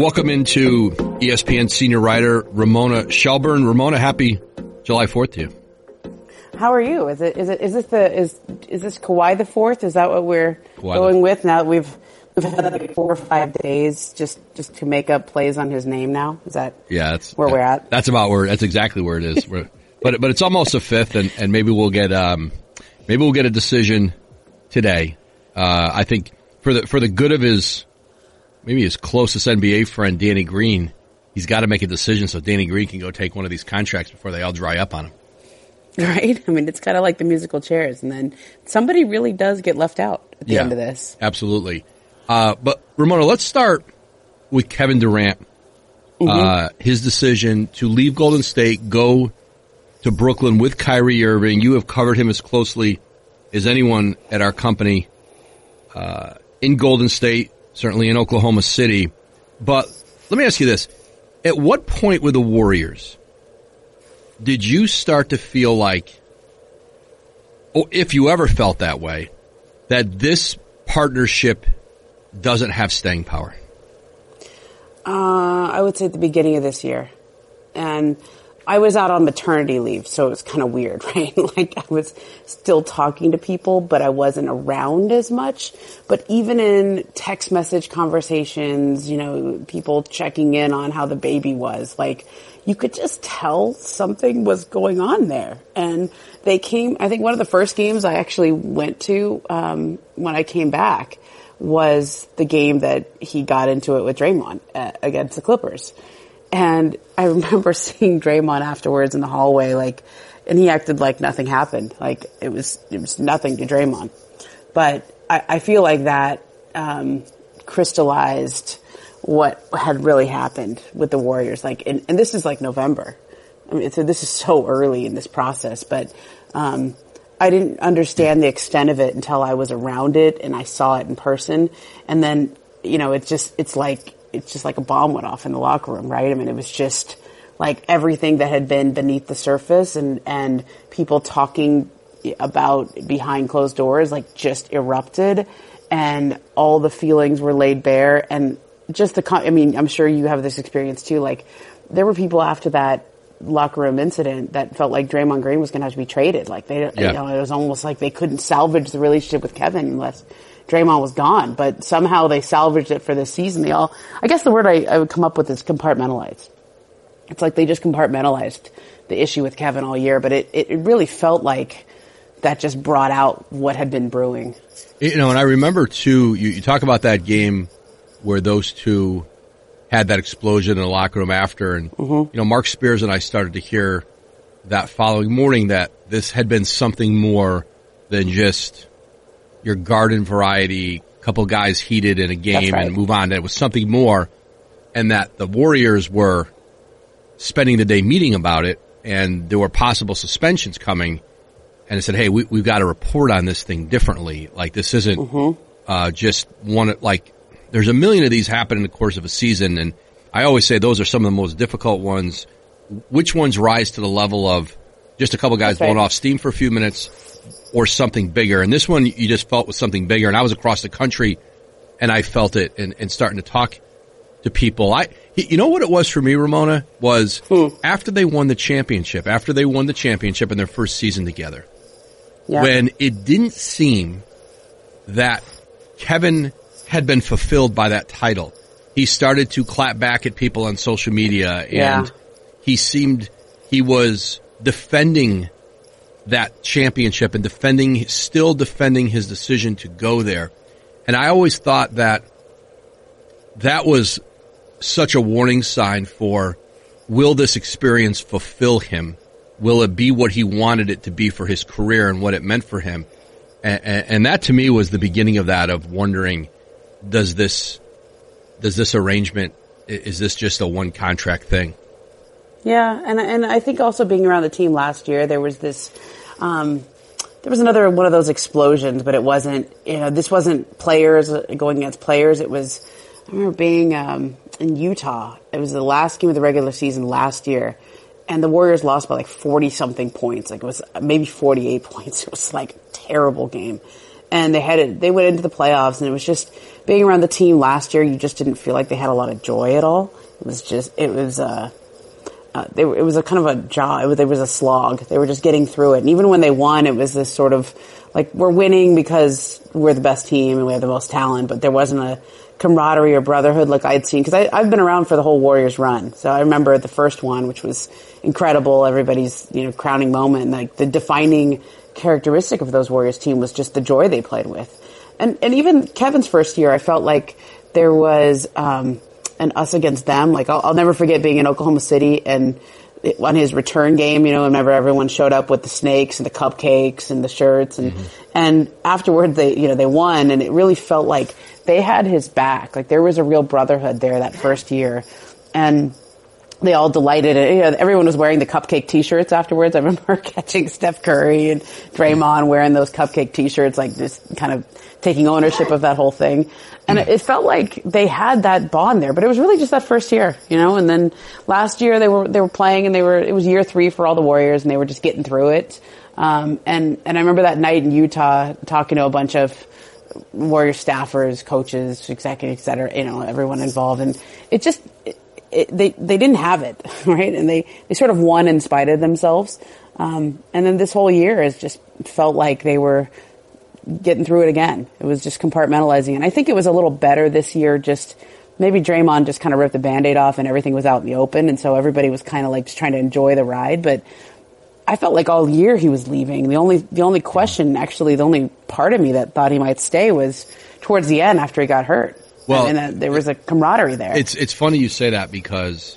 Welcome into ESPN senior writer Ramona Shelburne. Ramona, happy July 4th to you. How are you? Is it is it is this the is is this Kawhi the fourth? Is that what we're Kawhi going the- with now? that We've we've had like four or five days just just to make up plays on his name. Now is that Yeah, that's Where we're at. That's about where. That's exactly where it is. But but it's almost a fifth, and, and maybe we'll get um maybe we'll get a decision today. Uh, I think for the for the good of his maybe his closest NBA friend Danny Green, he's got to make a decision so Danny Green can go take one of these contracts before they all dry up on him. right? I mean, it's kind of like the musical chairs, and then somebody really does get left out at the Yeah. end of this. Absolutely. Uh, but Ramona, let's start with Kevin Durant. Uh, his decision to leave Golden State, go to Brooklyn with Kyrie Irving. You have covered him as closely as anyone at our company, uh, in Golden State, certainly in Oklahoma City. But let me ask you this. At what point with the Warriors did you start to feel like, or if you ever felt that way, that this partnership doesn't have staying power. Uh, I would say at the beginning of this year, and I was out on maternity leave, so it was kind of weird, right? like I was still talking to people, but I wasn't around as much. But even in text message conversations, you know, people checking in on how the baby was, like you could just tell something was going on there. And they came, I think one of the first games I actually went to, um, when I came back was the game that he got into it with Draymond uh, against the Clippers. And I remember seeing Draymond afterwards in the hallway, like, and he acted like nothing happened. Like it was, it was nothing to Draymond. But I, I feel like that, um, crystallized what had really happened with the Warriors. Like, and, and this is like November. I mean, so this is so early in this process, but, um, I didn't understand the extent of it until I was around it and I saw it in person. And then, you know, it's just, it's like, it's just like a bomb went off in the locker room, right? I mean, it was just like everything that had been beneath the surface and, and people talking about behind closed doors, like just erupted and all the feelings were laid bare and just the, con- I mean, I'm sure you have this experience too. Like there were people after that locker room incident that felt like Draymond Green was going to have to be traded. Like they, Yeah. you know, it was almost like they couldn't salvage the relationship with Kevin unless Draymond was gone. But somehow they salvaged it for this season. They all, I guess the word I, I would come up with is compartmentalized. It's like they just compartmentalized the issue with Kevin all year, but it, it, really felt like that just brought out what had been brewing. You know, and I remember too, you, you talk about that game where those two had that explosion in the locker room after, and, mm-hmm. you know, Marc Spears and I started to hear that following morning that this had been something more than just your garden variety, couple guys heated in a game right. and move on. That it was something more, and that the Warriors were spending the day meeting about it, and there were possible suspensions coming. And it said, "Hey, we, we've got to report on this thing differently. Like this isn't uh, just one. Like there's a million of these happen in the course of a season, and I always say those are some of the most difficult ones. Which ones rise to the level of just a couple guys right. blowing off steam for a few minutes, or something bigger? And this one, you just felt was something bigger. And I was across the country, and I felt it, and, and starting to talk to people. I, you know what it was for me, Ramona, was after they won the championship, after they won the championship in their first season together, Yeah. when it didn't seem that Kevin had been fulfilled by that title. He started to clap back at people on social media and Yeah. he seemed he was defending that championship and defending, still defending his decision to go there. And I always thought that that was such a warning sign for will this experience fulfill him? Will it be what he wanted it to be for his career and what it meant for him? And, and that to me was the beginning of that of wondering, does this, does this arrangement, is this just a one contract thing? Yeah, and and I think also being around the team last year, there was this, um, there was another one of those explosions, but it wasn't. You know, this wasn't players going against players. It was. I remember being um, in Utah. It was the last game of the regular season last year, and the Warriors lost by like forty something points. Like it was maybe forty eight points. It was like a terrible game, and they had it. they went into the playoffs, and it was just being around the team last year. You just didn't feel like they had a lot of joy at all. It was just it was uh, uh they, it was a kind of a job. It was, a slog. They were just getting through it, and even when they won, it was this sort of like we're winning because we're the best team and we have the most talent, but there wasn't a camaraderie or brotherhood like I'd seen because I've been around for the whole Warriors run. So I remember the first one, which was incredible. Everybody's you know crowning moment, like the defining characteristic of those Warriors team was just the joy they played with. And, and even Kevin's first year, I felt like there was, um, an us against them. Like I'll, I'll never forget being in Oklahoma City and on his return game, you know, whenever everyone showed up with the snakes and the cupcakes and the shirts and, mm-hmm. and afterward they, you know, they won and it really felt like they had his back. Like there was a real brotherhood there that first year. And they all delighted. You know, everyone was wearing the cupcake T-shirts afterwards. I remember catching Steph Curry and Draymond wearing those cupcake T-shirts, like just kind of taking ownership of that whole thing. And it felt like they had that bond there, but it was really just that first year, you know. And then last year they were they were playing, and they were it was year three for all the Warriors, and they were just getting through it. Um, and and I remember that night in Utah talking to a bunch of Warrior staffers, coaches, executives, et cetera, you know, everyone involved, and it just. It, they they didn't have it right, and they they sort of won in spite of themselves. Um, and then this whole year has just felt like they were getting through it again. It was just compartmentalizing, and I think it was a little better this year. Just maybe Draymond just kind of ripped the band-aid off, and everything was out in the open, and so everybody was kind of like just trying to enjoy the ride. But I felt like all year he was leaving. The only the only question, actually, the only part of me that thought he might stay was towards the end after he got hurt. Well, and, and uh, there was a camaraderie there. It's it's funny you say that because,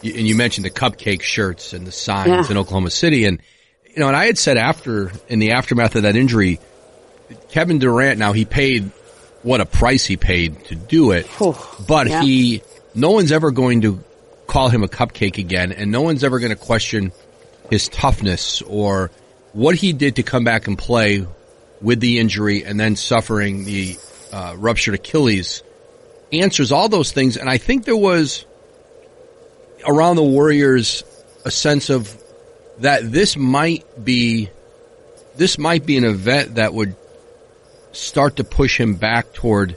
you, and you mentioned the cupcake shirts and the signs yeah. in Oklahoma City, and you know, and I had said after in the aftermath of that injury, Kevin Durant. Now he paid what a price he paid to do it, but yeah. he no one's ever going to call him a cupcake again, and no one's ever going to question his toughness or what he did to come back and play with the injury and then suffering the uh, ruptured Achilles answers all those things. And I think there was around the Warriors a sense of that this might be this might be an event that would start to push him back toward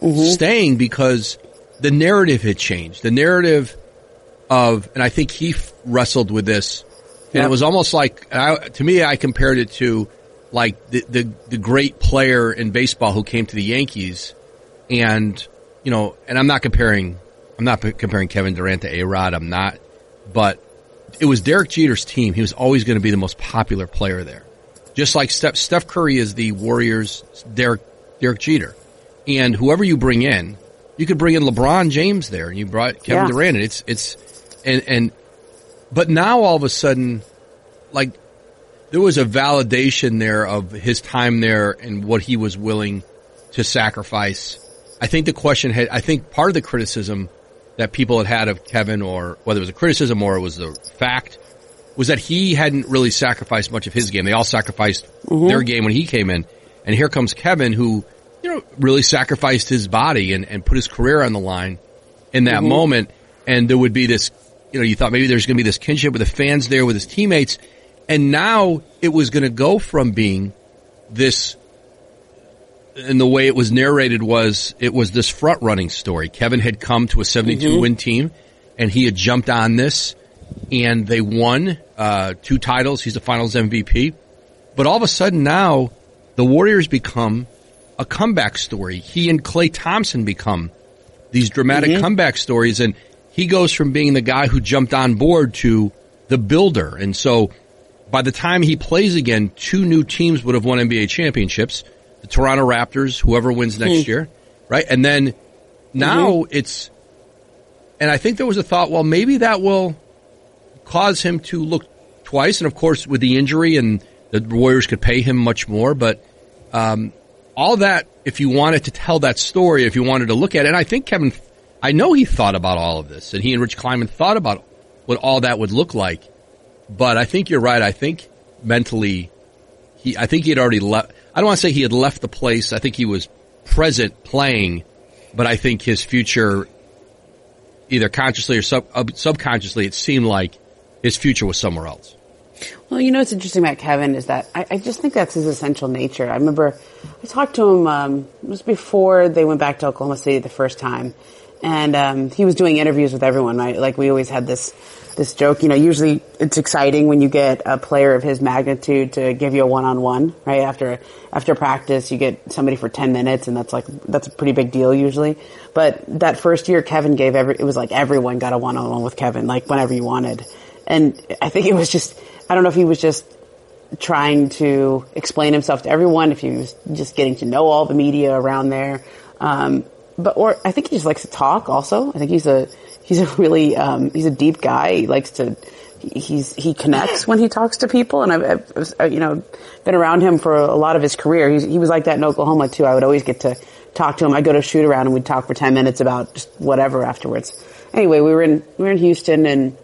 mm-hmm. staying because the narrative had changed. The narrative of, and I think he wrestled with this, and yep. it was almost like I, to me, I compared it to like the, the the great player in baseball who came to the Yankees, and you know, and I'm not comparing, I'm not comparing Kevin Durant to A Rod. I'm not, but it was Derek Jeter's team. He was always going to be the most popular player there. Just like Steph, Steph Curry is the Warriors' Derek, Derek Jeter. And whoever you bring in, you could bring in LeBron James there and you brought Kevin yeah. Durant. And it's, it's, and, and, but now all of a sudden, like, there was a validation there of his time there and what he was willing to sacrifice I think the question had, I think part of the criticism that people had had of Kevin or whether it was a criticism or it was a fact was that he hadn't really sacrificed much of his game. They all sacrificed mm-hmm. their game when he came in. And here comes Kevin who, you know, really sacrificed his body and, and put his career on the line in that mm-hmm. moment. And there would be this, you know, you thought maybe there's going to be this kinship with the fans there with his teammates. And now it was going to go from being this and the way it was narrated was it was this front running story. Kevin had come to a 72 mm-hmm. win team and he had jumped on this and they won uh, two titles. He's the finals MVP. But all of a sudden now the Warriors become a comeback story. He and Klay Thompson become these dramatic mm-hmm. comeback stories and he goes from being the guy who jumped on board to the builder. And so by the time he plays again, two new teams would have won NBA championships the Toronto Raptors, whoever wins next hmm. year, right? And then now mm-hmm. it's, and I think there was a thought, well, maybe that will cause him to look twice. And of course, with the injury and the Warriors could pay him much more, but, um, all that, if you wanted to tell that story, if you wanted to look at it, and I think Kevin, I know he thought about all of this and he and Rich Kleiman thought about what all that would look like. But I think you're right. I think mentally, he, I think he had already left. I don't want to say he had left the place. I think he was present playing, but I think his future, either consciously or sub, uh, subconsciously, it seemed like his future was somewhere else. Well, you know what's interesting about Kevin is that I, I just think that's his essential nature. I remember I talked to him, um, it was before they went back to Oklahoma City the first time. And, um, he was doing interviews with everyone, right? Like we always had this, this joke, you know, usually it's exciting when you get a player of his magnitude to give you a one-on-one, right? After, after practice, you get somebody for 10 minutes and that's like, that's a pretty big deal usually. But that first year Kevin gave every, it was like everyone got a one-on-one with Kevin, like whenever you wanted. And I think it was just, I don't know if he was just trying to explain himself to everyone, if he was just getting to know all the media around there. Um, but, or I think he just likes to talk also. I think he's a, he's a really, um, he's a deep guy. He likes to, he's, he connects when he talks to people. And I've, I've, you know, been around him for a lot of his career. He's, he was like that in Oklahoma too. I would always get to talk to him. I'd go to shoot around and we'd talk for 10 minutes about just whatever afterwards. Anyway, we were in, we were in Houston and,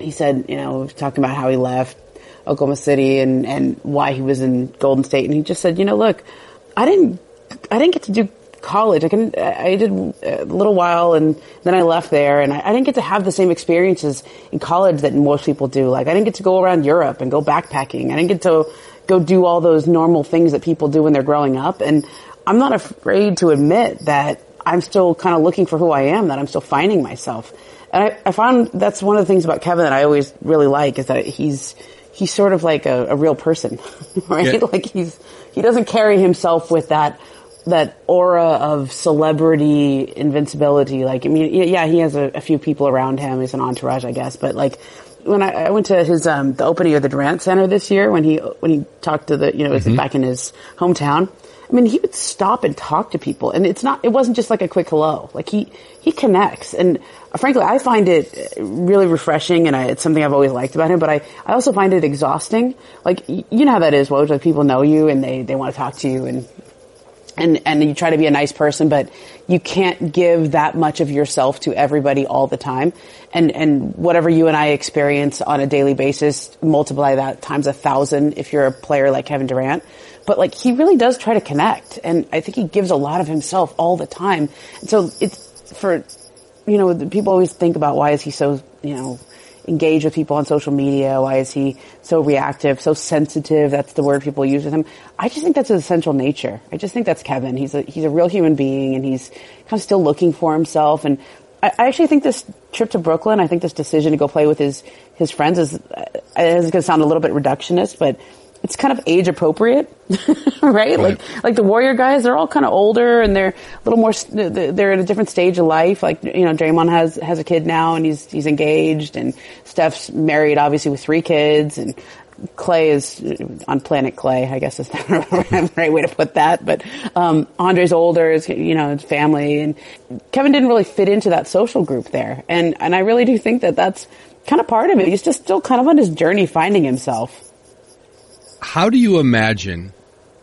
he said, you know, talking about how he left Oklahoma City and, and why he was in Golden State. And he just said, you know, look, I didn't, I didn't get to do college. I can, I did a little while and then I left there and I, I, didn't get to have the same experiences in college that most people do. Like I didn't get to go around Europe and go backpacking. I didn't get to go do all those normal things that people do when they're growing up. And I'm not afraid to admit that I'm still kind of looking for who I am, that I'm still finding myself. And I, I found that's one of the things about Kevin that I always really like is that he's, he's sort of like a, a real person, right? Yeah. Like he's, he doesn't carry himself with that, that aura of celebrity invincibility. Like, I mean, yeah, he has a, a few people around him. He's an entourage, I guess, but like, when I, I, went to his um, the opening of the Durant Center this year when he when he talked to the you know mm-hmm. back in his hometown, I mean, he would stop and talk to people and it's not, it wasn't just like a quick hello. Like he, he connects and uh, frankly, I find it really refreshing and I, it's something I've always liked about him, but I, I also find it exhausting. Like, you know how that is, Woj, like people know you and they, they want to talk to you and, and, and you try to be a nice person, but you can't give that much of yourself to everybody all the time. And, and whatever you and I experience on a daily basis, multiply that times a thousand if you're a player like Kevin Durant but like he really does try to connect and I think he gives a lot of himself all the time. And so it's for, you know, people always think about why is he so, you know, engaged with people on social media? Why is he so reactive, so sensitive? That's the word people use with him. I just think that's his essential nature. I just think that's Kevin. He's a, he's a real human being and he's kind of still looking for himself. And I, I actually think this trip to Brooklyn, I think this decision to go play with his, his friends is, uh, is going to sound a little bit reductionist, but it's kind of age appropriate, right? right? Like, like the Warrior guys, they're all kind of older and they're a little more, they're at a different stage of life. Like, you know, Draymond has, has a kid now and he's, he's engaged and Steph's married obviously with three kids and Klay is on planet Klay, I guess is the right way to put that. But, um, Andre's older, is, you know, his family and Kevin didn't really fit into that social group there. And, and I really do think that that's kind of part of it. He's just still kind of on his journey finding himself how do you imagine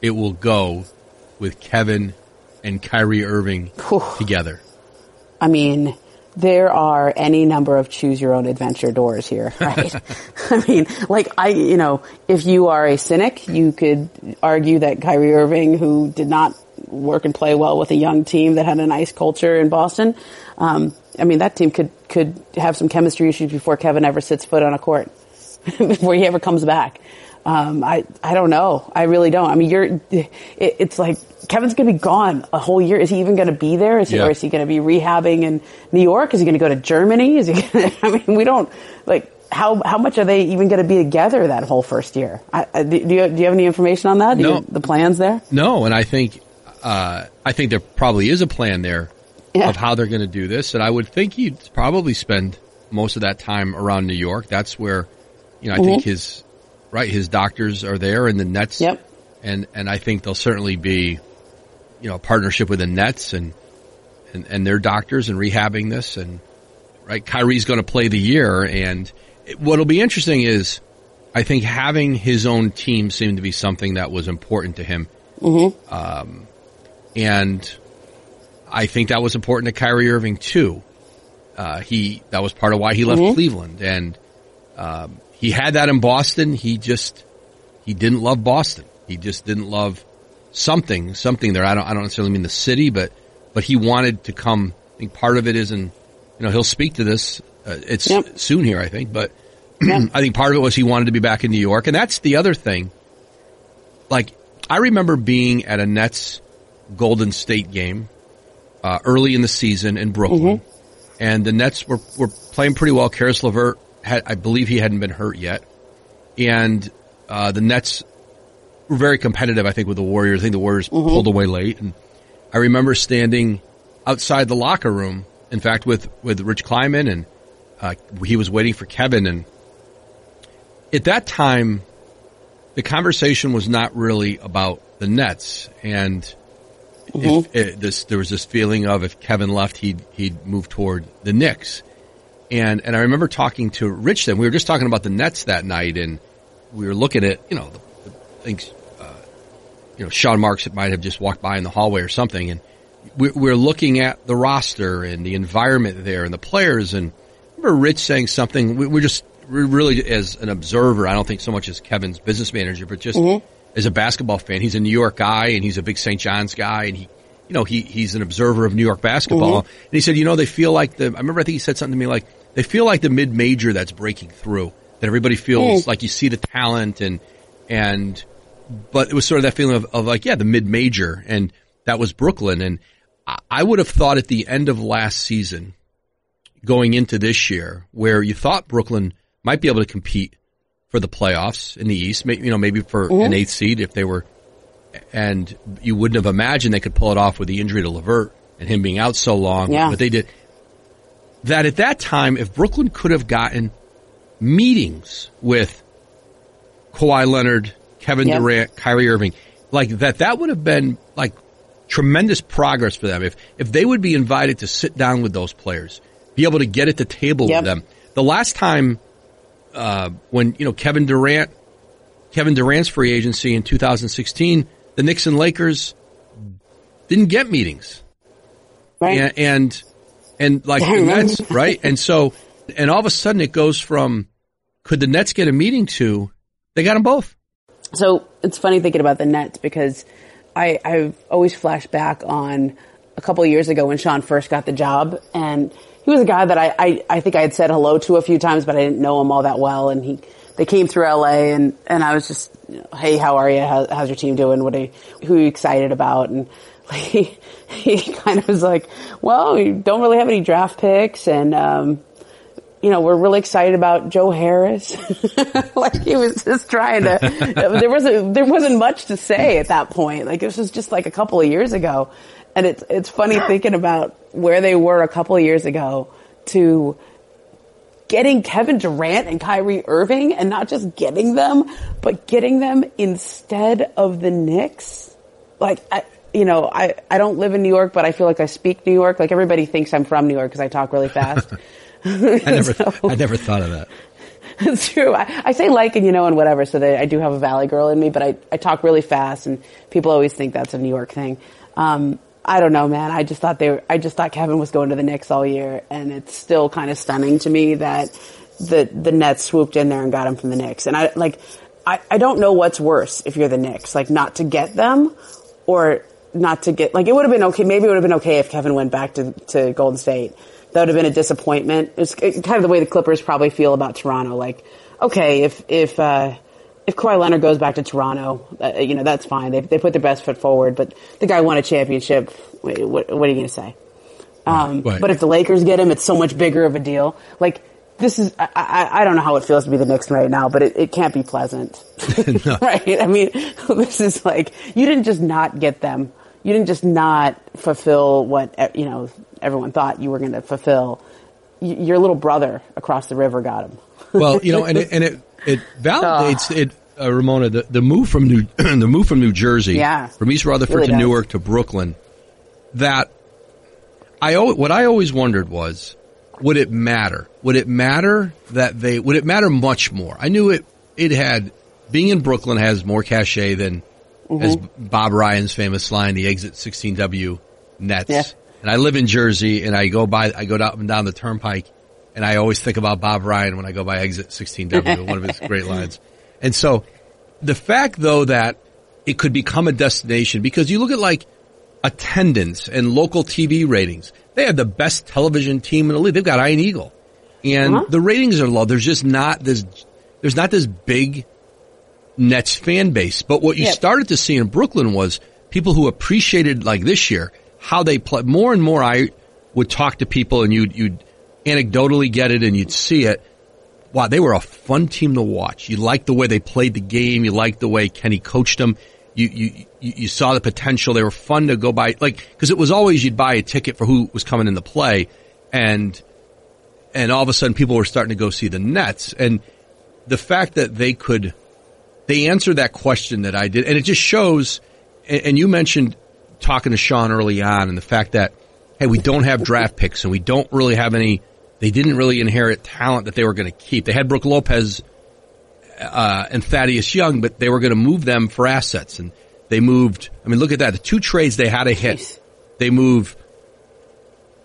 it will go with Kevin and Kyrie Irving together? I mean, there are any number of choose your own adventure doors here, right? I mean, like I, you know, if you are a cynic, you could argue that Kyrie Irving, who did not work and play well with a young team that had a nice culture in Boston, um, I mean, that team could could have some chemistry issues before Kevin ever sets foot on a court, before he ever comes back. Um, I, I don't know. I really don't. I mean, you're, it, it's like Kevin's going to be gone a whole year. Is he even going to be there? Is he, yeah. or is he going to be rehabbing in New York? Is he going to go to Germany? Is he going to, I mean, we don't, like, how, how much are they even going to be together that whole first year? I, I, do, you, do you have any information on that? Do no. You, the plans there? No. And I think, uh, I think there probably is a plan there yeah. of how they're going to do this. And I would think he'd probably spend most of that time around New York. That's where, you know, I mm-hmm. think his, right? His doctors are there and the Nets. Yep. And, and I think they'll certainly be, you know, a partnership with the Nets and, and, and their doctors and rehabbing this and, right? Kyrie's going to play the year and what'll be interesting is I think having his own team seemed to be something that was important to him. Mm-hmm. Um, and I think that was important to Kyrie Irving too. Uh, he, that was part of why he left mm-hmm. Cleveland and, um, he had that in Boston. He just, he didn't love Boston. He just didn't love something, something there. I don't, I don't necessarily mean the city, but, but he wanted to come. I think part of it is and you know, he'll speak to this. Uh, it's yep. soon here, I think, but. I think part of it was he wanted to be back in New York, and that's the other thing. Like I remember being at a Nets Golden State game uh, early in the season in Brooklyn, and the Nets were were playing pretty well. Caris LeVert had, I believe, he hadn't been hurt yet, and uh, the Nets were very competitive. I think with the Warriors. I think the Warriors pulled away late, and I remember standing outside the locker room. In fact, with with Rich Kleiman, and uh, he was waiting for Kevin, and at that time, the conversation was not really about the Nets, and if it, this there was this feeling of if Kevin left, he'd he'd move toward the Knicks, and and I remember talking to Rich then. We were just talking about the Nets that night, and we were looking at you know the, the things, uh, you know Sean Marks that might have just walked by in the hallway or something, and we, we're looking at the roster and the environment there and the players, and I remember Rich saying something. We, we're just we're really as an observer. I don't think so much as Kevin's business manager, but just as a basketball fan. He's a New York guy and he's a big St. John's guy, and he you know, he, he's an observer of New York basketball. Mm-hmm. And he said, you know, they feel like the, I remember I think he said something to me like, they feel like the mid-major that's breaking through, that everybody feels mm. like you see the talent and, and, but it was sort of that feeling of, of like, yeah, the mid-major and that was Brooklyn. And I, I would have thought at the end of last season, going into this year, where you thought Brooklyn might be able to compete for the playoffs in the East, you know, maybe for an mm-hmm. eighth seed if they were and you wouldn't have imagined they could pull it off with the injury to LeVert and him being out so long. Yeah. But they did. That at that time, if Brooklyn could have gotten meetings with Kawhi Leonard, Kevin Yep. Durant, Kyrie Irving, like that, that would have been like tremendous progress for them. If if they would be invited to sit down with those players, be able to get at the table Yep. with them. The last time uh, when you know Kevin Durant, Kevin Durant's free agency in 2016, the Knicks and Lakers didn't get meetings, Right. and and, and like I the. Nets, right? And so, and all of a sudden it goes from could the Nets get a meeting to they got them both. So it's funny thinking about the Nets because I, I've always flashed back on a couple of years ago when Sean first got the job and he was a guy that I, I, I think I had said hello to a few times, but I didn't know him all that well. And he, they came through LA and, and I was just, you know, Hey, how are you? How, how's your team doing? What are you, who are you excited about? And he, he kind of was like, well, we don't really have any draft picks and, um, you know, we're really excited about Joe Harris. like he was just trying to, there wasn't, there wasn't much to say at that point. Like this was just like a couple of years ago. And it's, it's funny thinking about where they were a couple of years ago to getting Kevin Durant and Kyrie Irving and not just getting them, but getting them instead of the Knicks. Like, I, you know, I, I don't live in New York, but I feel like I speak New York. Like everybody thinks I'm from New York because I talk really fast. I never, I never thought of that. It's true. I, I say like and you know and whatever, so that I do have a Valley girl in me, but I, I talk really fast and people always think that's a New York thing. Um, I don't know, man. I just thought they were, I just thought Kevin was going to the Knicks all year and it's still kind of stunning to me that the, the Nets swooped in there and got him from the Knicks. And I, like, I, I don't know what's worse if you're the Knicks, like not to get them or not to get, like it would have been okay. Maybe it would have been okay if Kevin went back to, to Golden State. That would have been a disappointment. It's kind of the way the Clippers probably feel about Toronto. Like, okay, if, if, uh, if Kawhi Leonard goes back to Toronto, uh, you know, that's fine. They, they put their best foot forward, but the guy won a championship. Wait, what, what are you going to say? Um, Right. but if the Lakers get him, it's so much bigger of a deal. Like, this is, I, I, I don't know how it feels to be the Knicks right now, but it, it can't be pleasant. right? I mean, this is like, you didn't just not get them. You didn't just not fulfill what, you know, everyone thought you were going to fulfill. Y- Your little brother across the river got him. Well, you know, and it, and it, it validates Ah. it, uh, Ramona, the, the move from New, the move from New Jersey, Yeah. from East Rutherford Really to does. Newark to Brooklyn, that I, what I always wondered was, would it matter? Would it matter that they, would it matter much more? I knew it, it had, being in Brooklyn has more cachet than, Mm-hmm. as Bob Ryan's famous line, the exit 16W Nets. Yeah. And I live in Jersey and I go by, I go up and down the turnpike and I always think about Bob Ryan when I go by exit 16W, one of his great lines. And so the fact though that it could become a destination because you look at like attendance and local TV ratings, they have the best television team in the league. They've got Ian Eagle. and Uh-huh. the ratings are low. There's just not this. There's not this big Nets fan base. But what you Yep. started to see in Brooklyn was people who appreciated like this year how they play. More and more, I would talk to people, and you'd you'd anecdotally get it, and you'd see it. Wow, they were a fun team to watch. You liked the way they played the game. You liked the way Kenny coached them. You you you saw the potential. They were fun to go by, like because it was always you'd buy a ticket for who was coming in the play, and and all of a sudden people were starting to go see the Nets, and the fact that they could they answered that question that I did, and it just shows. And you mentioned talking to Sean early on, and the fact that hey, we don't have draft picks, and we don't really have any. They didn't really inherit talent that they were going to keep. They had Brook Lopez uh, and Thaddeus Young, but they were going to move them for assets, and they moved. I mean, look at that. The two trades they had to hit. Jeez. They move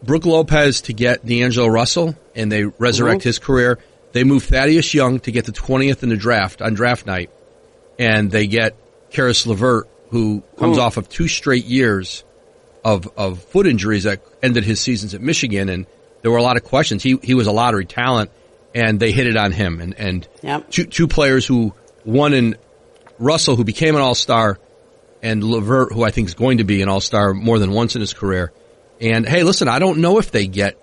Brook Lopez to get D'Angelo Russell, and they resurrect Mhm. his career. They move Thaddeus Young to get the 20th in the draft on draft night, and they get Caris LeVert, who comes Mm. off of two straight years of of foot injuries that ended his seasons at Michigan, and there were a lot of questions. He he was a lottery talent, and they hit it on him. And and Yep. two two players who one in Russell, who became an All Star, and LeVert, who I think is going to be an All Star more than once in his career. And hey, listen, I don't know if they get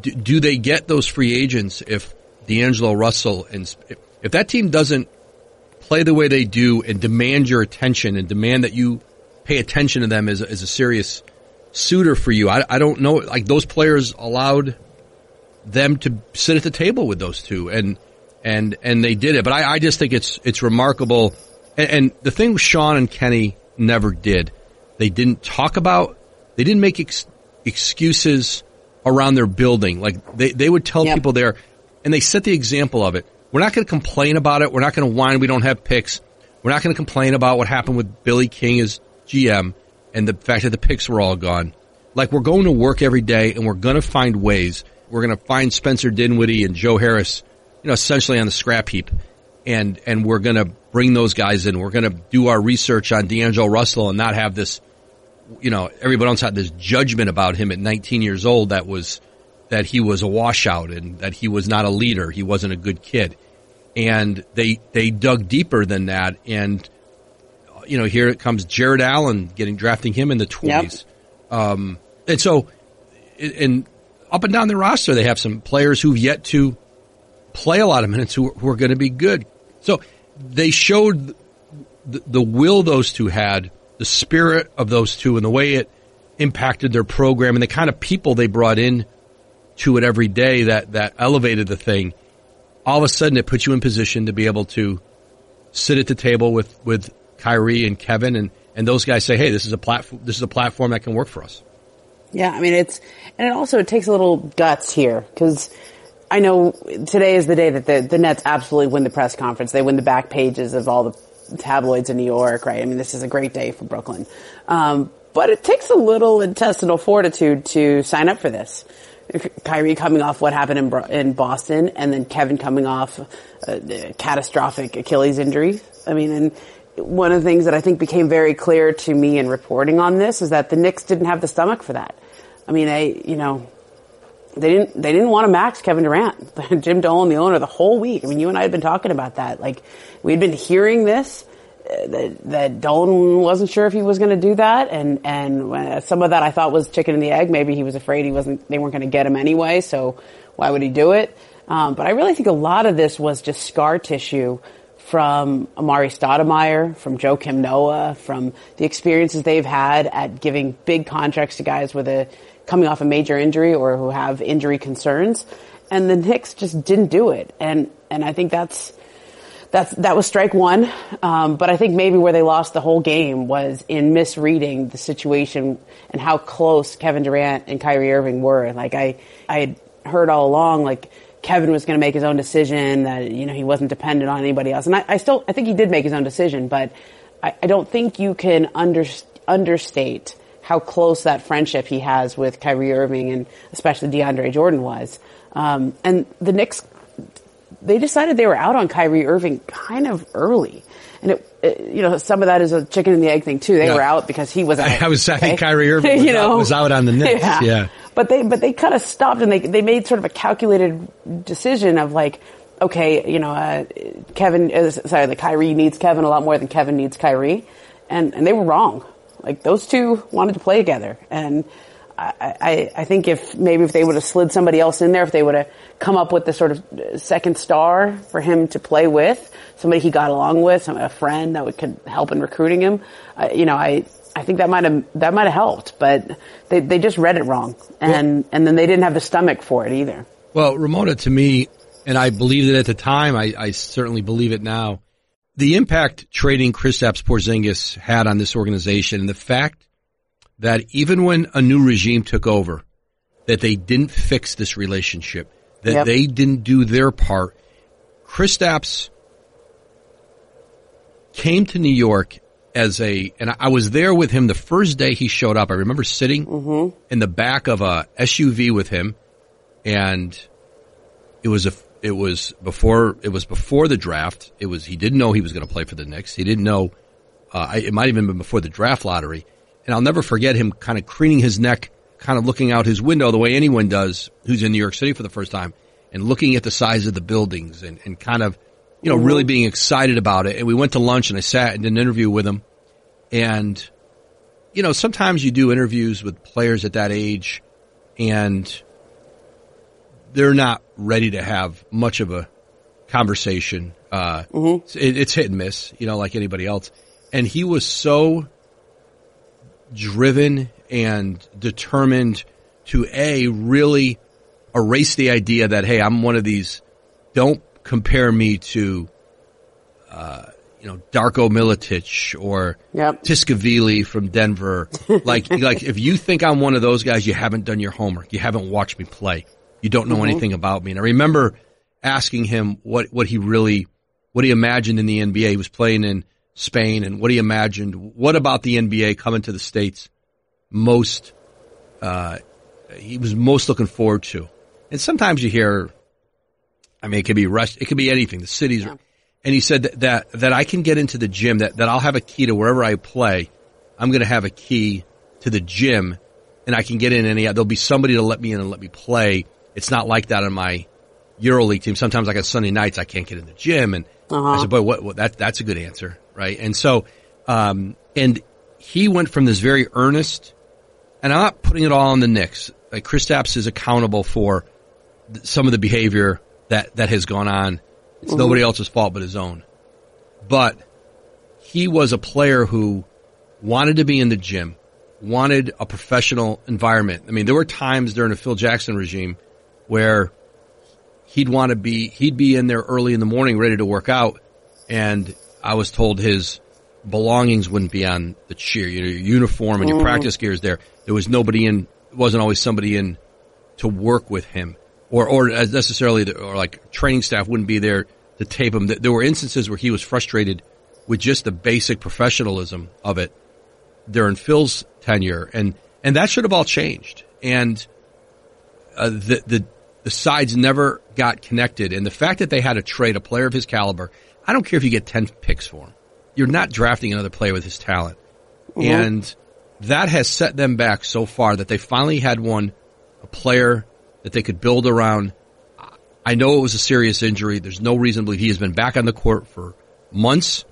do, do they get those free agents if D'Angelo Russell and if, that team doesn't play the way they do and demand your attention and demand that you pay attention to them as a, as a serious suitor for you. I, I don't know, like those players allowed them to sit at the table with those two and, and, and they did it. But I, I just think it's, it's remarkable. And, and the thing Sean and Kenny never did, they didn't talk about, they didn't make ex- excuses around their building. Like they, they would tell Yep. people there and they set the example of it. We're not going to complain about it. We're not going to whine. We don't have picks. We're not going to complain about what happened with Billy King as GM and the fact that the picks were all gone. Like we're going to work every day and we're going to find ways. We're going to find Spencer Dinwiddie and Joe Harris, you know, essentially on the scrap heap. And, and we're going to bring those guys in. We're going to do our research on D'Angelo Russell and not have this, you know, everybody else had this judgment about him at 19 years old that was, that he was a washout and that he was not a leader. He wasn't a good kid. And they, they dug deeper than that. And, you know, here it comes Jarrett Allen getting, drafting him in the twenties. Um, and so, and up and down the roster, they have some players who've yet to play a lot of minutes who, who are going to be good. So they showed the, the will those two had, the spirit of those two and the way it impacted their program and the kind of people they brought in to it every day that, that elevated the thing. All of a sudden it puts you in position to be able to sit at the table with, with Kyrie and Kevin and, and those guys say, Hey, this is a platform, this is a platform that can work for us. Yeah, I mean it's, and it also it takes a little guts here because I know today is the day that the the Nets absolutely win the press conference. They win the back pages of all the tabloids in New York, right? I mean this is a great day for Brooklyn, um, but it takes a little intestinal fortitude to sign up for this. Kyrie coming off what happened in in Boston, and then Kevin coming off a, a catastrophic Achilles injury. I mean, and one of the things that I think became very clear to me in reporting on this is that the Knicks didn't have the stomach for that. I mean, they, you know, they didn't, they didn't want to max Kevin Durant. Jim Dolan, the owner, the whole week. I mean, you and I had been talking about that. Like, we'd been hearing this, uh, that, that Dolan wasn't sure if he was going to do that. And, and uh, some of that I thought was chicken and the egg. Maybe he was afraid he wasn't, they weren't going to get him anyway. So why would he do it? Um, but I really think a lot of this was just scar tissue from Amar'e Stoudemire, from Joakim Noah, from the experiences they've had at giving big contracts to guys with a coming off a major injury or who have injury concerns. And the Knicks just didn't do it. And and I think that's that's that was strike one. Um, but I think maybe where they lost the whole game was in misreading the situation and how close Kevin Durant and Kyrie Irving were. Like I I had heard all along like Kevin was going to make his own decision, that, you know, he wasn't dependent on anybody else. And I, I still, I think he did make his own decision, but I, I don't think you can under, understate how close that friendship he has with Kyrie Irving and especially DeAndre Jordan was. Um, and the Knicks, they decided they were out on Kyrie Irving kind of early. And it, it, you know, some of that is a chicken and the egg thing too. They Yeah. were out because he was out. I was, I think okay? Kyrie Irving was, you know, out, was out on the Knicks. Yeah. But but they, but they kind of stopped and they, they made sort of a calculated decision of like, okay, you know, uh, Kevin, uh, sorry, the Kyrie needs Kevin a lot more than Kevin needs Kyrie. And, and they were wrong. Like those two wanted to play together. And I, I, I think if maybe if they would have slid somebody else in there, if they would have come up with the sort of second star for him to play with, somebody he got along with, some, a friend that would, could help in recruiting him, uh, you know, I, I think that might have that might have helped, but they they just read it wrong, and well, and then they didn't have the stomach for it either. Well, Ramona, to me, and I believed it at the time. I, I certainly believe it now. The impact trading Kristaps Porzingis had on this organization, and the fact that even when a new regime took over, that they didn't fix this relationship, that yep. they didn't do their part. Kristaps came to New York as a, and I was there with him the first day he showed up. I remember sitting mm-hmm. in the back of a SUV with him, and it was a, it was before, it was before the draft. It was, he didn't know he was going to play for the Knicks. He didn't know, uh, it might have even been before the draft lottery. And I'll never forget him kind of craning his neck, kind of looking out his window the way anyone does who's in New York City for the first time and looking at the size of the buildings and, and kind of, you know, mm-hmm. really being excited about it. And we went to lunch and I sat and did an interview with him. And, you know, sometimes you do interviews with players at that age and they're not ready to have much of a conversation. Uh, mm-hmm. it, it's hit and miss, you know, like anybody else. And he was so driven and determined to a really erase the idea that hey, I'm one of these. Don't compare me to, uh, you know, Darko Milicic or yep. Tskitishvili from Denver. like, like if you think I'm one of those guys, you haven't done your homework. You haven't watched me play. You don't know mm-hmm. anything about me. And I remember asking him what what he really what he imagined in the NBA. He was playing in Spain and what he imagined. What about the NBA coming to the states? Most uh, he was most looking forward to. And sometimes you hear, I mean, it could be rush, it could be anything. The cities, yeah. and he said that, that, that I can get into the gym, that, that I'll have a key to wherever I play. I'm going to have a key to the gym and I can get in any, there'll be somebody to let me in and let me play. It's not like that on my EuroLeague team. Sometimes like on Sunday nights, I can't get in the gym. And uh-huh. I said, boy, what, what, that, that's a good answer. Right. And so, um, and he went from this very earnest, and I'm not putting it all on the Knicks. Like Kristaps is accountable for some of the behavior that, that has gone on. It's mm-hmm. nobody else's fault but his own. But he was a player who wanted to be in the gym, wanted a professional environment. I mean, there were times during the Phil Jackson regime where he'd want to be, he'd be in there early in the morning ready to work out. And I was told his belongings wouldn't be on the cheer, you know, your uniform and your mm. practice gear is there. There was nobody in, wasn't always somebody in to work with him or or necessarily the, or like training staff wouldn't be there to tape him. There were instances where he was frustrated with just the basic professionalism of it during Phil's tenure, and and that should have all changed. And uh, the the the sides never got connected, and the fact that they had to trade a player of his caliber, I don't care if you get ten picks for him, you're not drafting another player with his talent, mm-hmm. and that has set them back so far that they finally had one a player that they could build around. I know it was a serious injury. There's no reason to believe he has been back on the court for months.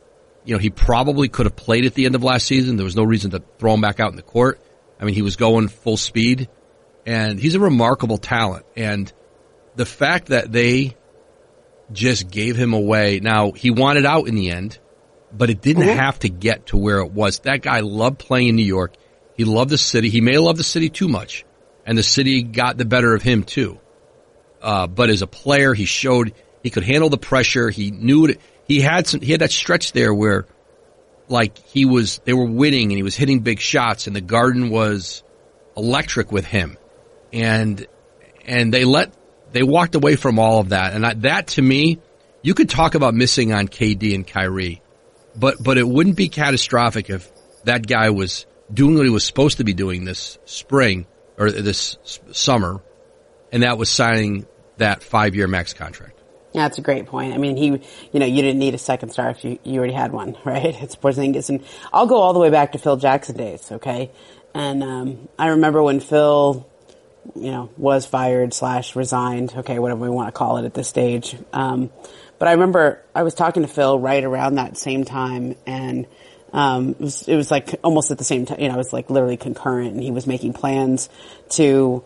You know, he probably could have played at the end of last season. There was no reason to throw him back out in the court. I mean, he was going full speed and he's a remarkable talent. And the fact that they just gave him away. Now he wanted out in the end, but it didn't mm-hmm. have to get to where it was. That guy loved playing in New York. He loved the city. He may have loved the city too much and the city got the better of him too. Uh, but as a player, he showed he could handle the pressure. He knew it. He had some, he had that stretch there where like he was, they were winning and he was hitting big shots and the garden was electric with him. And, and they let, they walked away from all of that. And I, that to me, you could talk about missing on KD and Kyrie, but, but it wouldn't be catastrophic if that guy was doing what he was supposed to be doing this spring or this summer, and that was signing that five year max contract. Yeah, that's a great point. I mean, he, you know, you didn't need a second star if you, you already had one, right? It's Porzingis. And I'll go all the way back to Phil Jackson days, okay? And, um, I remember when Phil you know, was fired slash resigned. Okay, whatever we want to call it at this stage. Um, but I remember I was talking to Phil right around that same time, and um, it was it was like almost at the same time. You know, it was like literally concurrent, and he was making plans to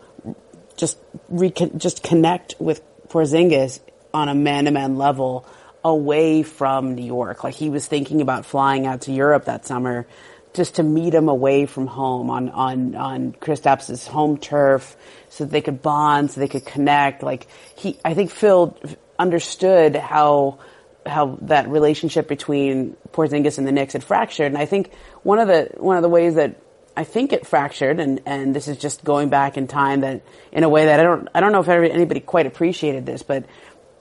just recon- just connect with Porzingis on a man to man level away from New York. Like he was thinking about flying out to Europe that summer just to meet him away from home on, on, on Kristaps' home turf so that they could bond, so they could connect. Like he, I think Phil understood how, how that relationship between Porzingis and the Knicks had fractured. And I think one of the, one of the ways that I think it fractured, and, and this is just going back in time that in a way that I don't I don't know if anybody quite appreciated this, but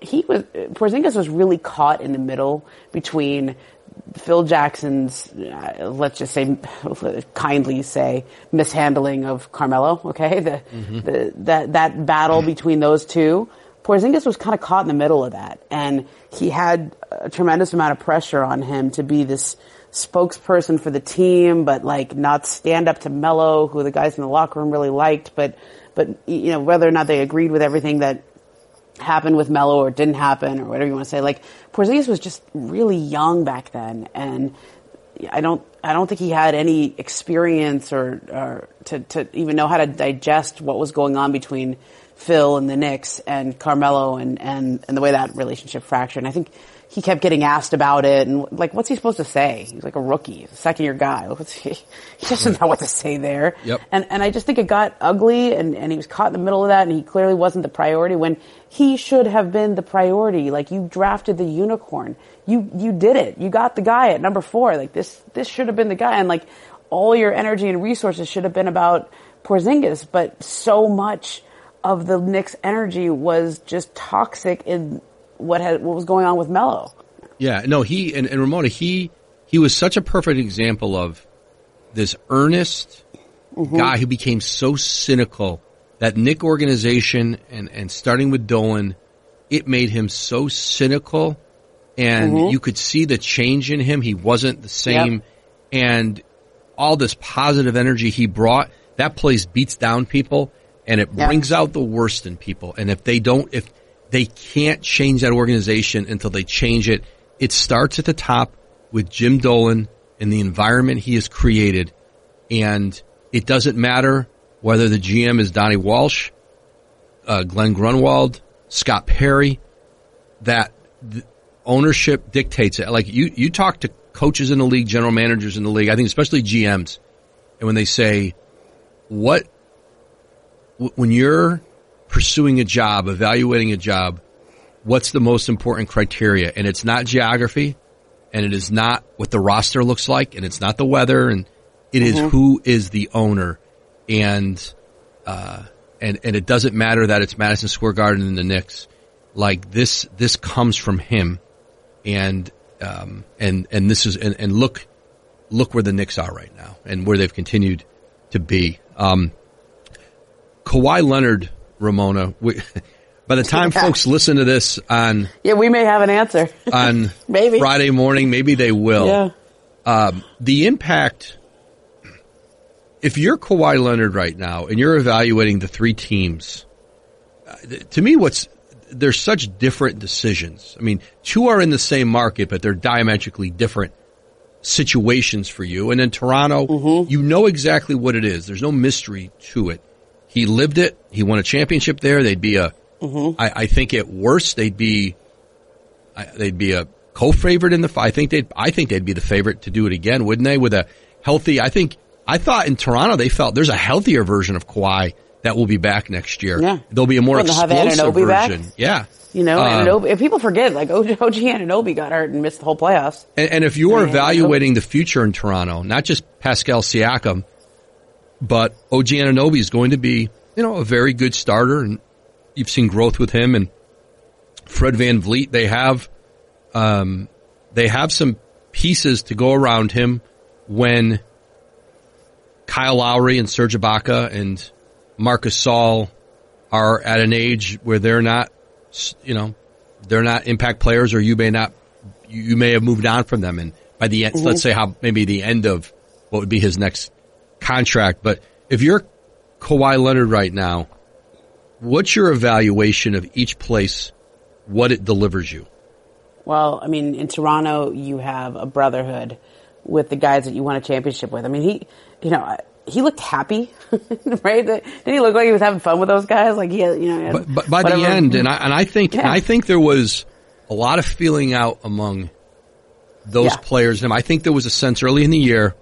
he was Porzingis was really caught in the middle between Phil Jackson's, uh, let's just say, kindly say, mishandling of Carmelo. Okay, the, mm-hmm. the that that battle between those two. Porzingis was kind of caught in the middle of that, and he had a tremendous amount of pressure on him to be this spokesperson for the team, but like not stand up to Melo, who the guys in the locker room really liked, but but you know whether or not they agreed with everything that happened with Melo or didn't happen or whatever you want to say. Like Porzingis was just really young back then, and I don't I don't think he had any experience or, or to to even know how to digest what was going on between Phil and the Knicks and Carmelo and and and the way that relationship fractured. And I think he kept getting asked about it and like, what's he supposed to say? He's like a rookie, a second year guy. He, he doesn't know what to say there. Yep. And, and I just think it got ugly and, and he was caught in the middle of that and he clearly wasn't the priority when he should have been the priority. Like you drafted the unicorn. You, you did it. You got the guy at number four. Like this, this should have been the guy. And like all your energy and resources should have been about Porzingis, but so much of the Knicks energy was just toxic in what had what was going on with Melo. Yeah, no, he and, and Ramona, he he was such a perfect example of this earnest mm-hmm. guy who became so cynical that Knick organization and and starting with Dolan, it made him so cynical, and mm-hmm. you could see the change in him. He wasn't the same, yep. and all this positive energy he brought. That place beats down people, and it yep. brings out the worst in people. And if they don't, if they can't change that organization until they change it. It starts at the top with Jim Dolan and the environment he has created. And it doesn't matter whether the GM is Donnie Walsh, uh, Glen Grunwald, Scott Perry, that ownership dictates it. Like you, you talk to coaches in the league, general managers in the league, I think especially GMs, and when they say, what, when you're pursuing a job, evaluating a job, what's the most important criteria? And it's not geography and it is not what the roster looks like and it's not the weather and it mm-hmm. is who is the owner and, uh, and, and it doesn't matter that it's Madison Square Garden and the Knicks. Like this, this comes from him and, um, and, and this is, and, and look, look where the Knicks are right now and where they've continued to be. Um, Kawhi Leonard Ramona. We, by the time yeah. folks listen to this on yeah, we may have an answer on maybe Friday morning. Maybe they will. Yeah. Um, the impact. If you're Kawhi Leonard right now and you're evaluating the three teams, uh, to me, what's there's such different decisions. I mean, two are in the same market, but they're diametrically different situations for you. And in Toronto, mm-hmm. you know exactly what it is. There's no mystery to it. He lived it. He won a championship there. They'd be a. Mm-hmm. I, I think at worst they'd be, they'd be a co-favorite in the. I think they'd. I think they'd be the favorite to do it again, wouldn't they? With a healthy. I think. I thought in Toronto they felt there's a healthier version of Kawhi that will be back next year. Yeah. There'll be a more well, explosive version. Back. Yeah. You know, uh, Anunoby, if people forget, like OG, Anunoby got hurt and missed the whole playoffs. And, and if you are evaluating the future in Toronto, not just Pascal Siakam, but OG Anunoby is going to be, you know, a very good starter, and you've seen growth with him. And Fred VanVleet, they have, um, they have some pieces to go around him when Kyle Lowry and Serge Ibaka and Marcus Gasol are at an age where they're not, you know, they're not impact players, or you may not, you may have moved on from them. And by the end, mm-hmm. let's say how maybe the end of what would be his next contract. But if you're Kawhi Leonard right now, what's your evaluation of each place, what it delivers you? Well, I mean, in Toronto, you have a brotherhood with the guys that you won a championship with. I mean, he, you know, he looked happy, right? Didn't he look like he was having fun with those guys? Like he, had, you know, but, but by whatever. the end, and I and I think yeah. I think there was a lot of feeling out among those yeah. players. And I think there was a sense early in the year,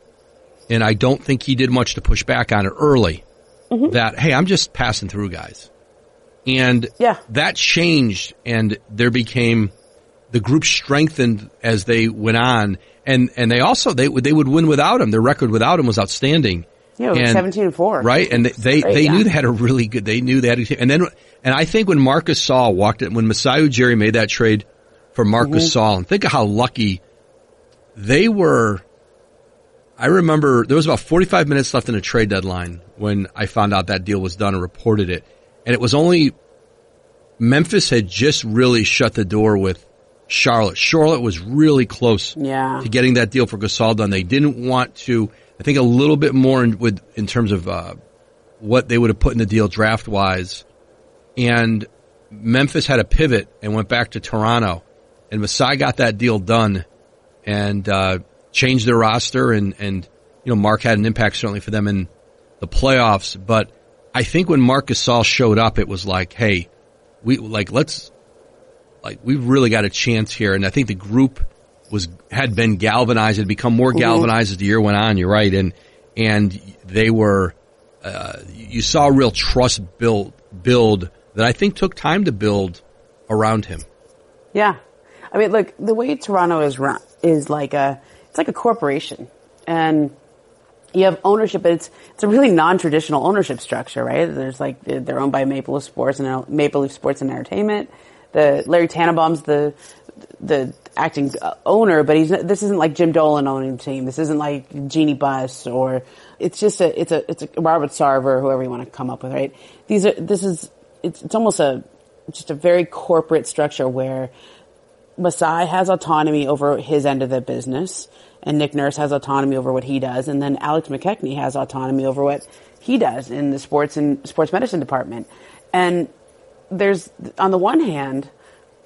and I don't think he did much to push back on it early. Mm-hmm. That hey, I'm just passing through guys, and yeah. that changed, and there became the group strengthened as they went on, and and they also they they would win without him. Their record without him was outstanding. Yeah, and, seventeen and four. Right, and they they, they yeah. knew they had a really good. They knew they had, a, and then and I think when Marcus Gasol walked in, when Masai Ujiri made that trade for Marcus mm-hmm. Gasol, and think of how lucky they were. I remember there was about 45 minutes left in the trade deadline when I found out that deal was done and reported it, and it was only Memphis had just really shut the door with Charlotte. Charlotte was really close yeah. to getting that deal for Gasol done. They didn't want to. I think a little bit more in, with in terms of uh, what they would have put in the deal draft wise, and Memphis had a pivot and went back to Toronto, and Masai got that deal done, and uh, changed their roster, and and you know Marc had an impact certainly for them in the playoffs, but I think when Marc Gasol showed up, it was like, hey, we like let's like we've really got a chance here. And I think the group was had been galvanized, had become more mm-hmm. galvanized mm-hmm. as the year went on. You're right, and and they were uh, you saw a real trust build build that I think took time to build around him. Yeah, I mean, look, the way Toronto is run is like a it's like a corporation, and you have ownership, but it's it's a really non-traditional ownership structure, right? There's like they're owned by Maple Leaf Sports and Maple Leaf Sports and Entertainment the Larry Tannenbaum's the the acting owner, but he's this isn't like Jim Dolan owning the team. This isn't like Jeanie Buss or it's just a it's a it's a Robert Sarver, whoever you want to come up with, right? These are this is it's it's almost a just a very corporate structure where Masai has autonomy over his end of the business, and Nick Nurse has autonomy over what he does, and then Alex McKechnie has autonomy over what he does in the sports and sports medicine department. And there's on the one hand,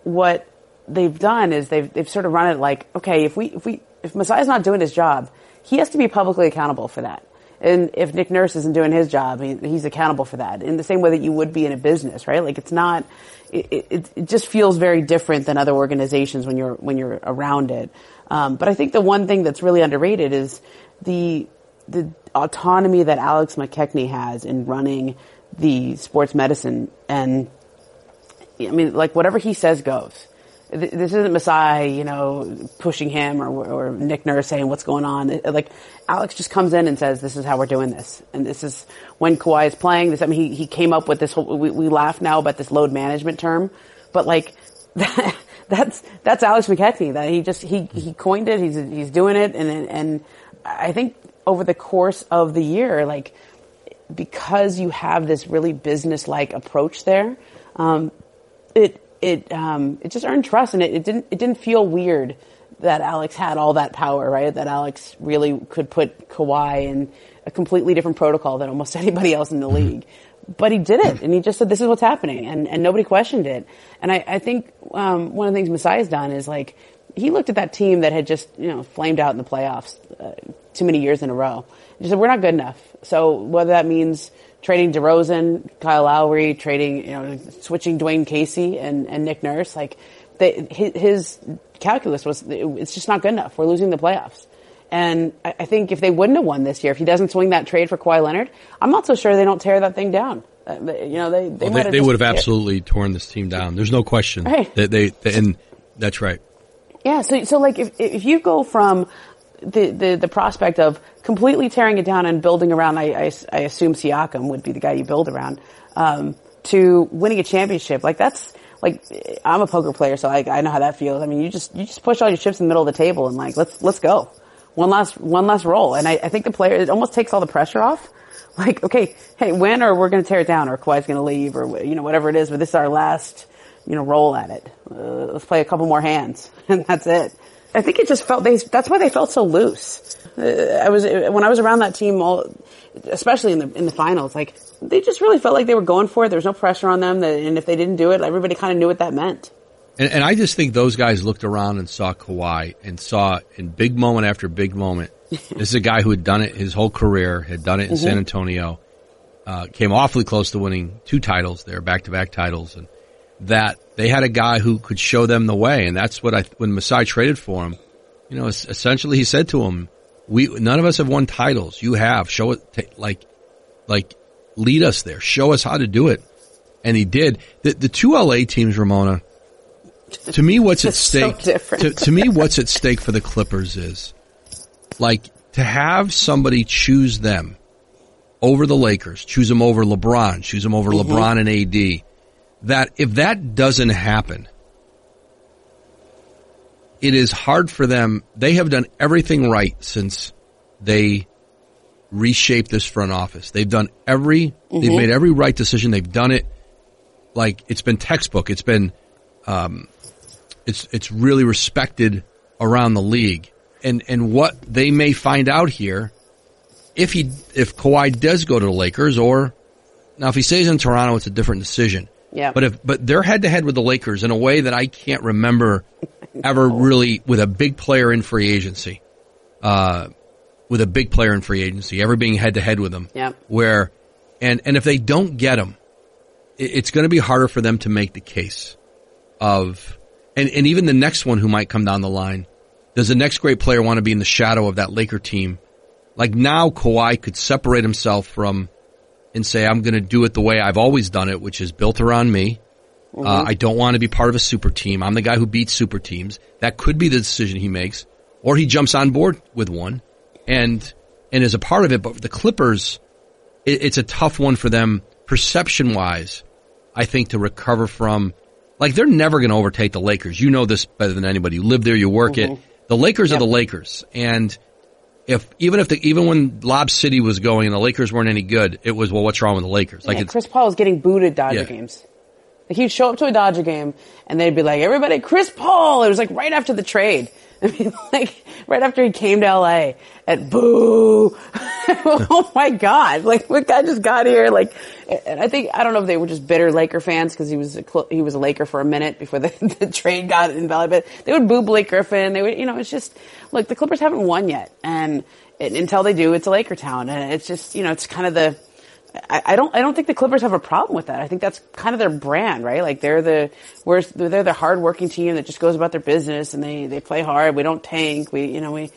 what they've done is they've they've sort of run it like, okay, if we if we if Masai's not doing his job, he has to be publicly accountable for that. And if Nick Nurse isn't doing his job, he, he's accountable for that in the same way that you would be in a business, right? Like it's not, it, it, it just feels very different than other organizations when you're, when you're around it. Um, but I think the one thing that's really underrated is the, the autonomy that Alex McKechnie has in running the sports medicine and I mean, like whatever he says goes. This isn't Masai, you know, pushing him or, or Nick Nurse saying what's going on. Like Alex just comes in and says, "This is how we're doing this," and this is when Kawhi is playing. This, I mean, he he came up with this whole. We, we laugh now about this load management term, but like that, that's that's Alex McKechnie. That he just he he coined it. He's he's doing it, and and I think over the course of the year, like because you have this really business like approach there, um, it it um, it just earned trust, and it, it didn't it didn't feel weird that Alex had all that power, right? That Alex really could put Kawhi in a completely different protocol than almost anybody else in the mm-hmm. league. But he did it, and he just said, "This is what's happening," and and nobody questioned it. And I, I think um, one of the things Masai's done is like he looked at that team that had just you know flamed out in the playoffs uh, too many years in a row. He said, "We're not good enough." So whether that means trading DeRozan, Kyle Lowry, trading, you know, switching Dwane Casey and, and Nick Nurse, like they, his, calculus was, it's just not good enough. We're losing the playoffs. And I, I think if they wouldn't have won this year, if he doesn't swing that trade for Kawhi Leonard, I'm not so sure they don't tear that thing down. Uh, you know, they they, well, they, they would have absolutely torn this team down. There's no question. Right. They, they, they, and that's right. Yeah. So so like if if you go from the, the, the prospect of completely tearing it down and building around, I, I, I assume Siakam would be the guy you build around, um, to winning a championship. Like that's, like, I'm a poker player, so I, I know how that feels. I mean, you just, you just push all your chips in the middle of the table and like, let's, let's go. One last, one last roll. And I, I think the player, it almost takes all the pressure off. Like, okay, hey, win or we're to tear it down or Kawhi's to leave or, you know, whatever it is, but this is our last, you know, roll at it. Uh, let's play a couple more hands and that's it. I think it just felt they. That's why they felt so loose. I was when I was around that team, all, especially in the in the finals. Like they just really felt like they were going for it. There was no pressure on them, and if they didn't do it, everybody kind of knew what that meant. And, and, I just think those guys looked around and saw Kawhi and saw in big moment after big moment. this is a guy who had done it his whole career, had done it in mm-hmm. San Antonio, uh, came awfully close to winning two titles there, back to back titles, and that they had a guy who could show them the way. And that's what I, when Masai traded for him, you know, essentially he said to him, we, none of us have won titles. You have. Show it, t- like, like, lead us there. Show us how to do it. And he did. The, the two LA teams, Ramona, to me, what's at stake, so to, to me, what's at stake for the Clippers is like to have somebody choose them over the Lakers, choose them over LeBron, choose them over mm-hmm. LeBron and AD. That if that doesn't happen, it is hard for them. They have done everything right since they reshaped this front office. They've done every, mm-hmm. they've made every right decision. They've done it like it's been textbook. It's been, um, it's, it's really respected around the league. And, and what they may find out here, if he, if Kawhi does go to the Lakers or now if he stays in Toronto, it's a different decision. Yeah. But if, but they're head to head with the Lakers in a way that I can't remember ever really with a big player in free agency. Uh, with a big player in free agency, ever being head to head with them. Yeah. Where, and, and if they don't get him, it's going to be harder for them to make the case of, and, and even the next one who might come down the line, does the next great player want to be in the shadow of that Laker team? Like now Kawhi could separate himself from and say, I'm going to do it the way I've always done it, which is built around me. Uh, mm-hmm. Uh, I don't want to be part of a super team. I'm the guy who beats super teams. That could be the decision he makes. Or he jumps on board with one and, and is a part of it. But the Clippers, it, it's a tough one for them perception wise, I think to recover from. Like they're never going to overtake the Lakers. You know this better than anybody. You live there, you work mm-hmm. it. The Lakers yep. are the Lakers. And if even if the even when Lob City was going and the Lakers weren't any good, it was well, what's wrong with the Lakers? Like Chris Paul was getting booed at Dodger yeah. games. Like he'd show up to a Dodger game and they'd be like, "Everybody, Chris Paul!" It was like right after the trade. I mean, like right after he came to LA, and boo! oh my god! Like what guy just got here? Like, and I think I don't know if they were just bitter Laker fans because he was a, he was a Laker for a minute before the, the trade got invalid. But they would boo Blake Griffin. They would, you know, it's just look the Clippers haven't won yet, and it, until they do, it's a Laker town, and it's just you know it's kind of the. I, I don't. I don't think the Clippers have a problem with that. I think that's kind of their brand, right? Like they're the, we're, they're the hardworking team that just goes about their business and they, they play hard. We don't tank. We, you know, we,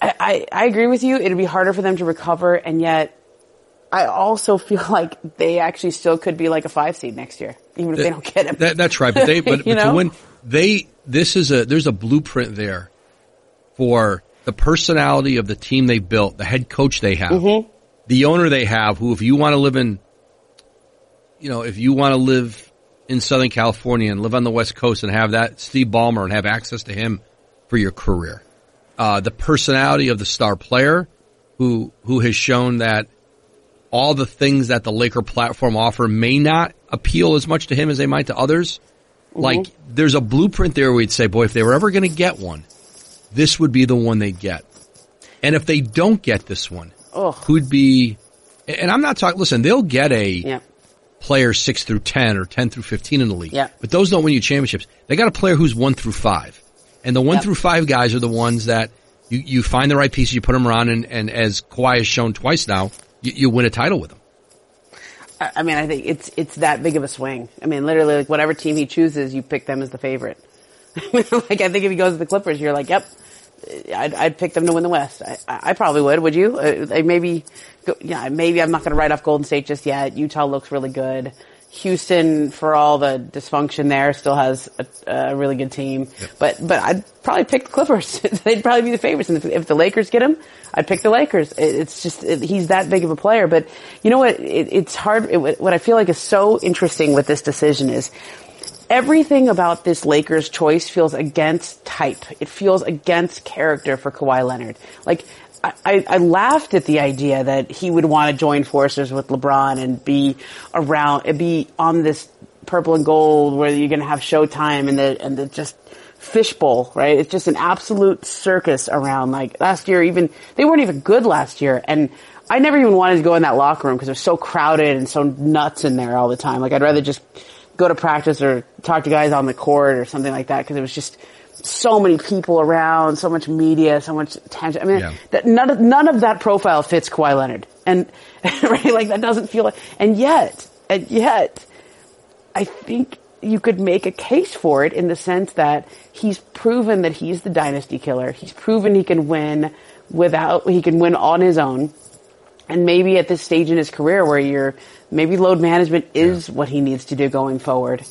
I, I, I agree with you. It'd be harder for them to recover. And yet I also feel like they actually still could be like a five seed next year, even if that, they don't get him. That, that's right. But they, but, but to win, they, this is a, there's a blueprint there for the personality of the team they built, the head coach they have, mm-hmm. the owner they have, who if you want to live in, you know, if you want to live in Southern California and live on the West Coast and have that Steve Ballmer and have access to him for your career, uh, the personality of the star player who who has shown that all the things that the Laker platform offer may not appeal as much to him as they might to others. Mm-hmm. Like there's a blueprint there where we'd say, boy, if they were ever going to get one, this would be the one they'd get. And if they don't get this one, Ugh. who'd be, and I'm not talking, listen, they'll get a yeah. player six through 10 or 10 through 15 in the league. Yeah. But those don't win you championships. They got a player who's one through five. And the one yep. through five guys are the ones that you, you find the right pieces, you put them around, and, and as Kawhi has shown twice now, you, you win a title with them. I mean, I think it's it's that big of a swing. I mean, literally, like whatever team he chooses, you pick them as the favorite. like I think if he goes to the Clippers, you're like, yep, I'd, I'd pick them to win the West. I, I probably would. Would you? Uh, maybe, yeah, maybe I'm not going to write off Golden State just yet. Utah looks really good. Houston, for all the dysfunction there, still has a, a really good team. Yep. But but I'd probably pick the Clippers. They'd probably be the favorites. And if, if, the Lakers get him, I'd pick the Lakers. It, it's just it, he's that big of a player. But you know what? it's hard. what I feel like is so interesting with this decision is everything about this Lakers choice feels against type. It feels against character for Kawhi Leonard. Like I, I, laughed at the idea that he would want to join forces with LeBron and be around, be on this purple and gold where you're going to have Showtime and the and the just fishbowl, right? It's just an absolute circus around. Like last year, even they weren't even good last year, and I never even wanted to go in that locker room because it was so crowded and so nuts in there all the time. Like I'd rather just go to practice or talk to guys on the court or something like that because it was just so many people around, so much media, so much attention. I mean, Yeah. that none of, none of that profile fits Kawhi Leonard. And, right, like that doesn't feel like, and yet, and yet, I think you could make a case for it in the sense that he's proven that he's the dynasty killer. He's proven he can win without, he can win on his own. And maybe at this stage in his career where you're, maybe load management is what he needs to do going forward.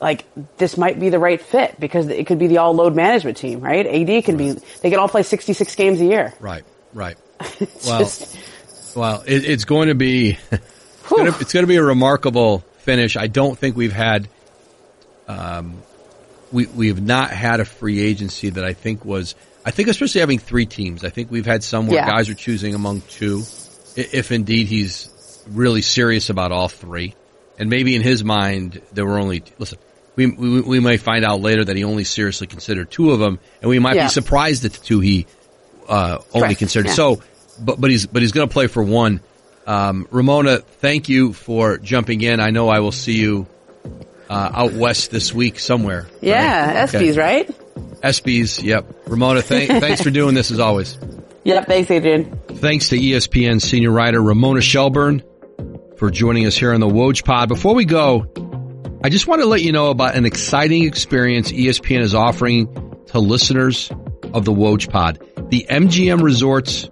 Like, this might be the right fit because it could be the all load management team, right? AD can be, they can all play 66 games a year. Right, right. Well, just- Well, it, it's going to be it's going to, it's going to be a remarkable finish. I don't think we've had um, we we have not had a free agency that I think was I think especially having three teams. I think we've had some where Yeah. guys are choosing among two, if indeed he's really serious about all three. And maybe in his mind there were only listen. We, we we may find out later that he only seriously considered two of them, and we might Yeah. be surprised at the two he uh, only Right, considered. yeah. So, but but he's but he's going to play for one. Um, Ramona, thank you for jumping in. I know I will see you uh, out west this week somewhere. yeah, right? Okay. Right? ESPYs, yep. Ramona, thank, thanks for doing this as always. Yep, thanks, Adrian. Thanks to ESPN senior writer Ramona Shelburne for joining us here on the Woj Pod. Before we go, I just want to let you know about an exciting experience ESPN is offering to listeners of the Woj Pod. The MGM Resorts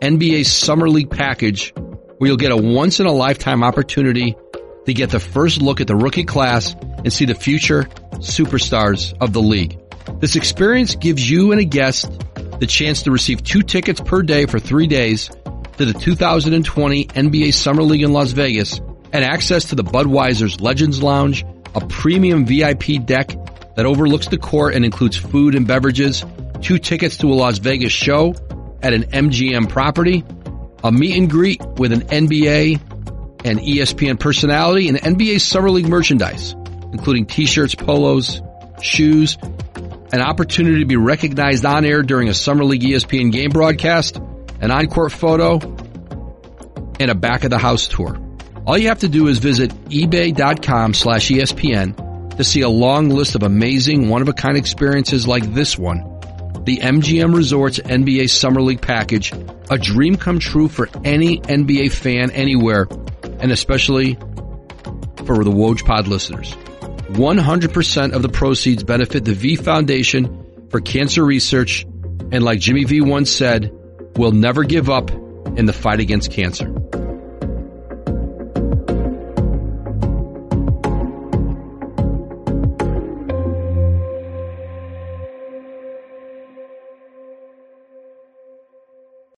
NBA Summer League package where you'll get a once in a lifetime opportunity to get the first look at the rookie class and see the future superstars of the league. This experience gives you and a guest the chance to receive two tickets per day for three days to the 2020 NBA Summer League in Las Vegas and access to the Budweiser's Legends Lounge, a premium VIP deck that overlooks the court and includes food and beverages, two tickets to a Las Vegas show at an MGM property, a meet and greet with an NBA and ESPN personality, and NBA Summer League merchandise, including t-shirts, polos, shoes, an opportunity to be recognized on air during a Summer League ESPN game broadcast, an on-court photo, and a back of the house tour. All you have to do is visit ebay.com slash ESPN to see a long list of amazing one-of-a-kind experiences like this one. The MGM Resorts NBA Summer League package, a dream come true for any NBA fan anywhere, and especially for the Woj Pod listeners. 100% of the proceeds benefit the V Foundation for Cancer Research, and like Jimmy V once said, we'll never give up in the fight against cancer.